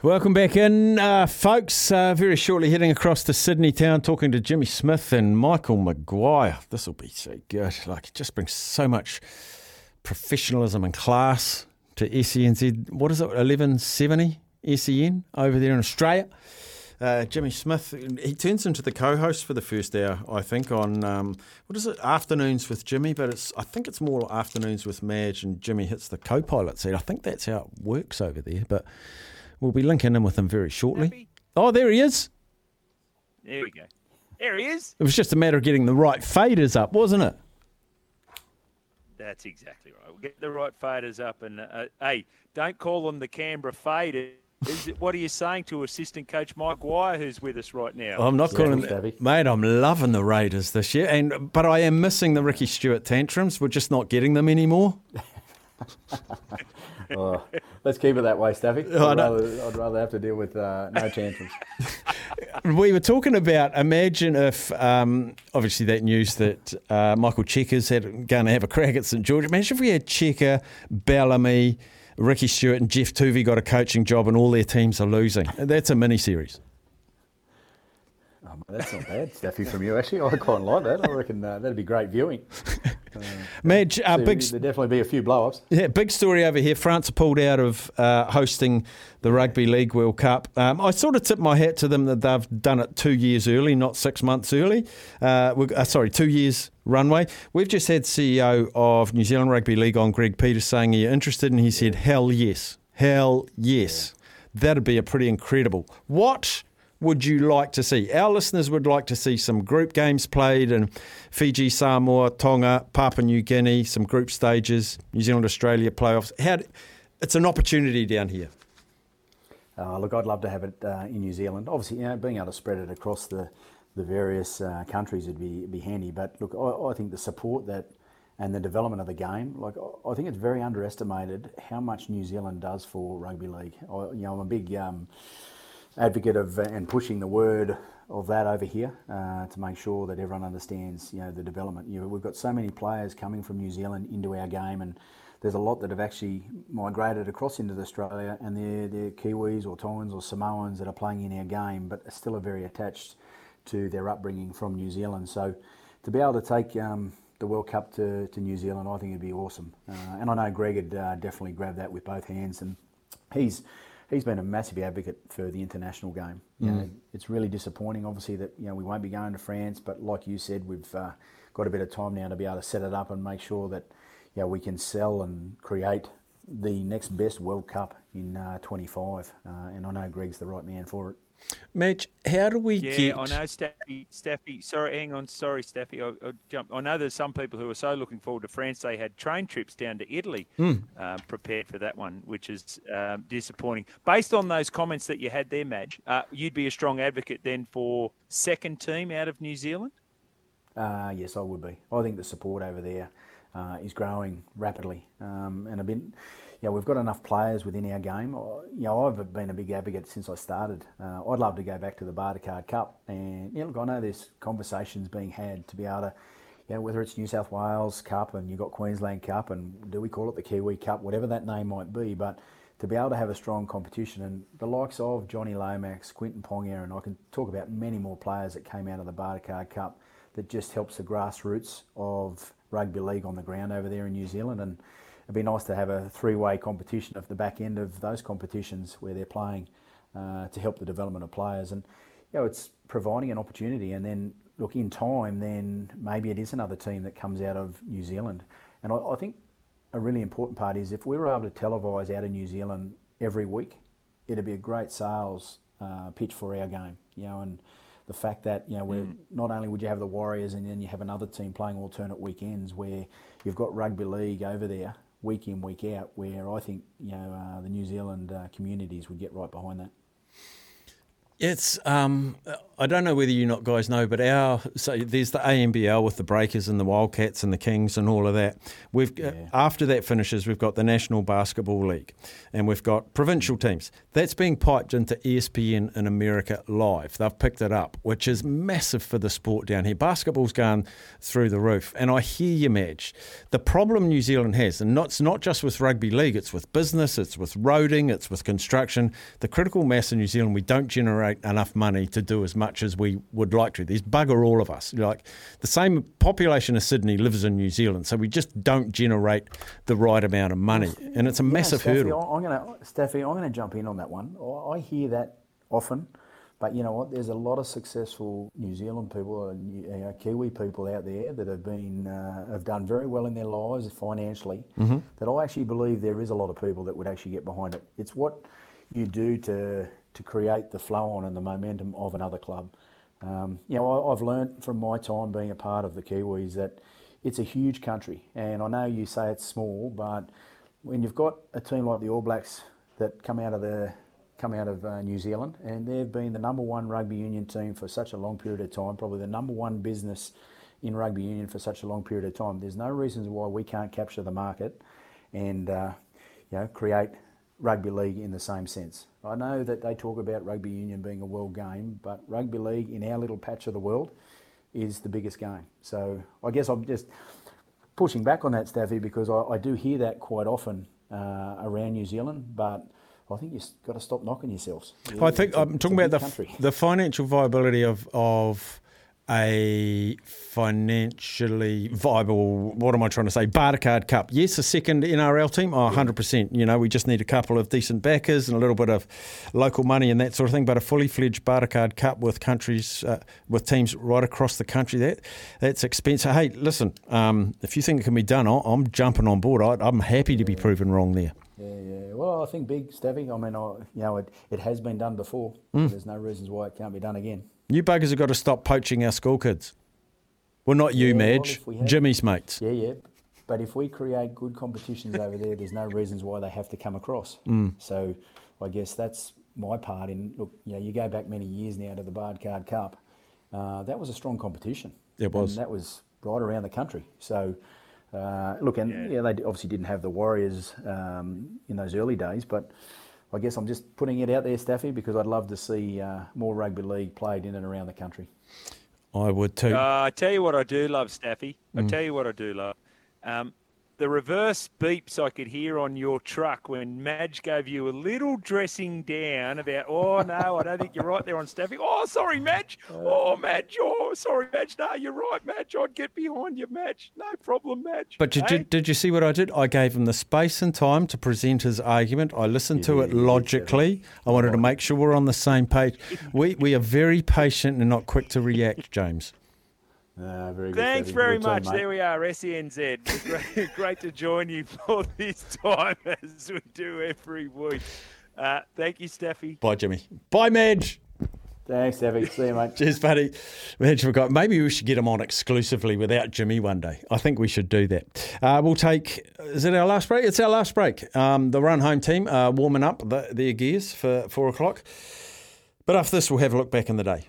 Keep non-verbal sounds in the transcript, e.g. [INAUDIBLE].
Welcome back in, uh, folks. Uh, very shortly heading across to Sydney town, talking to Jimmy Smith and Michael Maguire. This will be so good. Like, it just brings so much professionalism and class to SENZ. What is it, 1170 SEN over there in Australia? Uh, Jimmy Smith, he turns into the co-host for the first hour, I think, on um, what is it, afternoons with Jimmy, but it's I think it's more afternoons with Madge, and Jimmy hits the co-pilot seat. I think that's how it works over there, but we'll be linking in with him very shortly. Oh, there he is. There we go. There he is. It was just a matter of getting the right faders up, wasn't it? That's exactly right. We'll get the right faders up. And uh, hey, don't call them the Canberra faders. Is it, what are you saying to assistant coach Mike Wire, who's with us right now? I'm not calling Staffy. mate. I'm loving the Raiders this year, and but I am missing the Ricky Stuart tantrums. We're just not getting them anymore. [LAUGHS] Oh, let's keep it that way, Staffy. [LAUGHS] I'd, rather, I'd rather have to deal with uh, no tantrums. [LAUGHS] We were talking about imagine if um, obviously that news that uh, Michael Cheika had going to have a crack at St George. Imagine if we had Cheika, Bellamy, Ricky Stuart, and Geoff Toovey got a coaching job, and all their teams are losing. That's a mini series. Oh, that's not bad, Staffy, from you, actually. I quite like that. I reckon uh, that'd be great viewing. [LAUGHS] Madge, uh, So big There'd definitely be a few blow ups. Yeah, big story over here. France pulled out of uh, hosting the Rugby League World Cup. Um, I sort of tip my hat to them that they've done it two years early, not six months early. Uh, uh, sorry, two years runway. We've just had CEO of New Zealand Rugby League on, Greg Peters, saying, Are you interested? And he said, Hell yes. Hell yes. That'd be a pretty incredible. What would you like to see? Our listeners would like to see some group games played in Fiji, Samoa, Tonga, Papua New Guinea, some group stages, New Zealand, Australia playoffs. How, it's an opportunity down here. Uh, look, I'd love to have it uh, in New Zealand. Obviously, you know, being able to spread it across the the various uh, countries would be be handy. But look, I, I think the support that and the development of the game, like I- think it's very underestimated how much New Zealand does for rugby league. I, you know, I'm a big um, advocate of uh, and pushing the word of that over here uh, to make sure that everyone understands, you know, the development. You know, we've got so many players coming from New Zealand into our game, and there's a lot that have actually migrated across into Australia, and they're, they're Kiwis or Tongans or Samoans that are playing in our game, but are still are very attached to their upbringing from New Zealand. So to be able to take um, the World Cup to, to New Zealand, I think it'd be awesome. Uh, and I know Greg would uh, definitely grab that with both hands, and he's he's been a massive advocate for the international game. You know, it's really disappointing, obviously, that you know we won't be going to France, but like you said, we've uh, got a bit of time now to be able to set it up and make sure that you know, we can sell and create the next best World Cup in uh, 25. Uh, and I know Greg's the right man for it. Madge, how do we Yeah, get. I know, Steffi. Staffy, sorry, hang on, sorry, Staffy. I, I jump. I know there's some people who are so looking forward to France. They had train trips down to Italy, Hmm. uh, prepared for that one, which is um, disappointing. Based on those comments that you had there, Madge, uh, you'd be a strong advocate then for second team out of New Zealand. Uh, yes, I would be. I think the support over there uh, is growing rapidly, um, and a bit. You know, we've got enough players within our game. I- You know, I've been a big advocate since I started. Uh, I'd love to go back to the Bartercard Cup, and yeah, look, I know there's conversations being had to be able to, you know, whether it's New South Wales Cup and you've got Queensland Cup, and do we call it the Kiwi Cup, whatever that name might be, but to be able to have a strong competition and the likes of Johnny Lomax, Quinton Ponga, and I can talk about many more players that came out of the Bartercard Cup that just helps the grassroots of rugby league on the ground over there in New Zealand. And it'd be nice to have a three-way competition of the back end of those competitions where they're playing uh, to help the development of players. And you know, it's providing an opportunity. And then look in time, then maybe it is another team that comes out of New Zealand. And I, I think a really important part is if we were able to televise out of New Zealand every week, it'd be a great sales uh, pitch for our game. You know, and the fact that you know we're not only would you have the Warriors and then you have another team playing alternate weekends where you've got rugby league over there week in week out, where I think you know uh, the New Zealand uh, communities would get right behind that. It's um, I don't know whether you not guys know, but our so there's the AMBL with the Breakers and the Wildcats and the Kings and all of that. We've uh, after that finishes, we've got the National Basketball League, and we've got provincial teams. That's being piped into ESPN in America live. They've picked it up, which is massive for the sport down here. Basketball's gone through the roof, and I hear you, Madge. The problem New Zealand has, and not, it's not just with rugby league, it's with business, it's with roading, it's with construction. The critical mass in New Zealand, we don't generate enough money to do as much as we would like to. There's bugger all of us. Like the same population of Sydney lives in New Zealand, so we just don't generate the right amount of money, and it's a Yeah, massive Staffy, hurdle. I'm going to Staffy. I'm going to jump in on that one. I hear that often, but you know what? There's a lot of successful New Zealand people, and you know, Kiwi people out there that have been uh, have done very well in their lives financially. Mm-hmm. That I actually believe there is a lot of people that would actually get behind it. It's what you do to to create the flow on and the momentum of another club. Um, you know, I, I've learned from my time being a part of the Kiwis that it's a huge country, and I know you say it's small, but when you've got a team like the All Blacks that come out of the come out of uh, New Zealand, and they've been the number one rugby union team for such a long period of time, probably the number one business in rugby union for such a long period of time. There's no reasons why we can't capture the market and uh, you know create rugby league in the same sense. I know that they talk about rugby union being a world game, but rugby league in our little patch of the world is the biggest game. So I guess I'm just pushing back on that, Staffy, because I, I do hear that quite often uh, around New Zealand, but I think you've got to stop knocking yourselves. I think I'm talking about the the financial viability of of a financially viable. What am I trying to say? Bartercard Cup. Yes, a second NRL team. Oh, 100 percent. You know, we just need a couple of decent backers and a little bit of local money and that sort of thing. But a fully fledged Bartercard Cup with countries uh, with teams right across the country. That that's expensive. Hey, listen. Um, if you think it can be done, I- I'm jumping on board. I, I'm happy to be proven wrong there. Yeah, yeah. Well, I think big, Staffy. I mean, I, you know, it, it has been done before. Mm. There's no reasons why it can't be done again. You buggers have got to stop poaching our school kids. Well, not you, Yeah, Madge. if Jimmy's mates. Yeah, yeah. But if we create good competitions over there, there's no reasons why they have to come across. Mm. So I guess that's my part in, look, you know, you go back many years now to the Bartercard Cup. Uh, that was a strong competition. It was. And that was right around the country. So, uh, look, and yeah. they obviously didn't have the Warriors um, in those early days, but I guess I'm just putting it out there, Staffy, because I'd love to see uh, more rugby league played in and around the country. I would too. Uh, I tell you what I do love, Staffy. I tell you what I do love. Um, the reverse beeps I could hear on your truck when Madge gave you a little dressing down about, oh, no, I don't think you're right there on Staffy. Oh, sorry, Madge. Uh. Oh, Madge. Oh, sorry, Madge. No, you're right, Madge. I'd get behind you, Madge. No problem, Madge. But did, Hey? you, did you see what I did? I gave him the space and time to present his argument. I listened to it did, you logically. I wanted to make sure we're on the same page. We, we are very patient and not quick to react, James. Uh, very good, Thanks Staffy. very Good much. mate. there we are, SENZ. great, [LAUGHS] great to join you [LAUGHS] for this time [LAUGHS] as we do every week. Uh, thank you, Steffi. Bye, Jimmy. Bye, Madge. Thanks, Steffi. See you, mate. Cheers, buddy. Madge forgot. Maybe we should get him on exclusively without Jimmy one day. I think we should do that. Uh, we'll take. Is it our last break? It's our last break. Um, the run home team are warming up the, their gears for four o'clock. But after this, we'll have a look back in the day.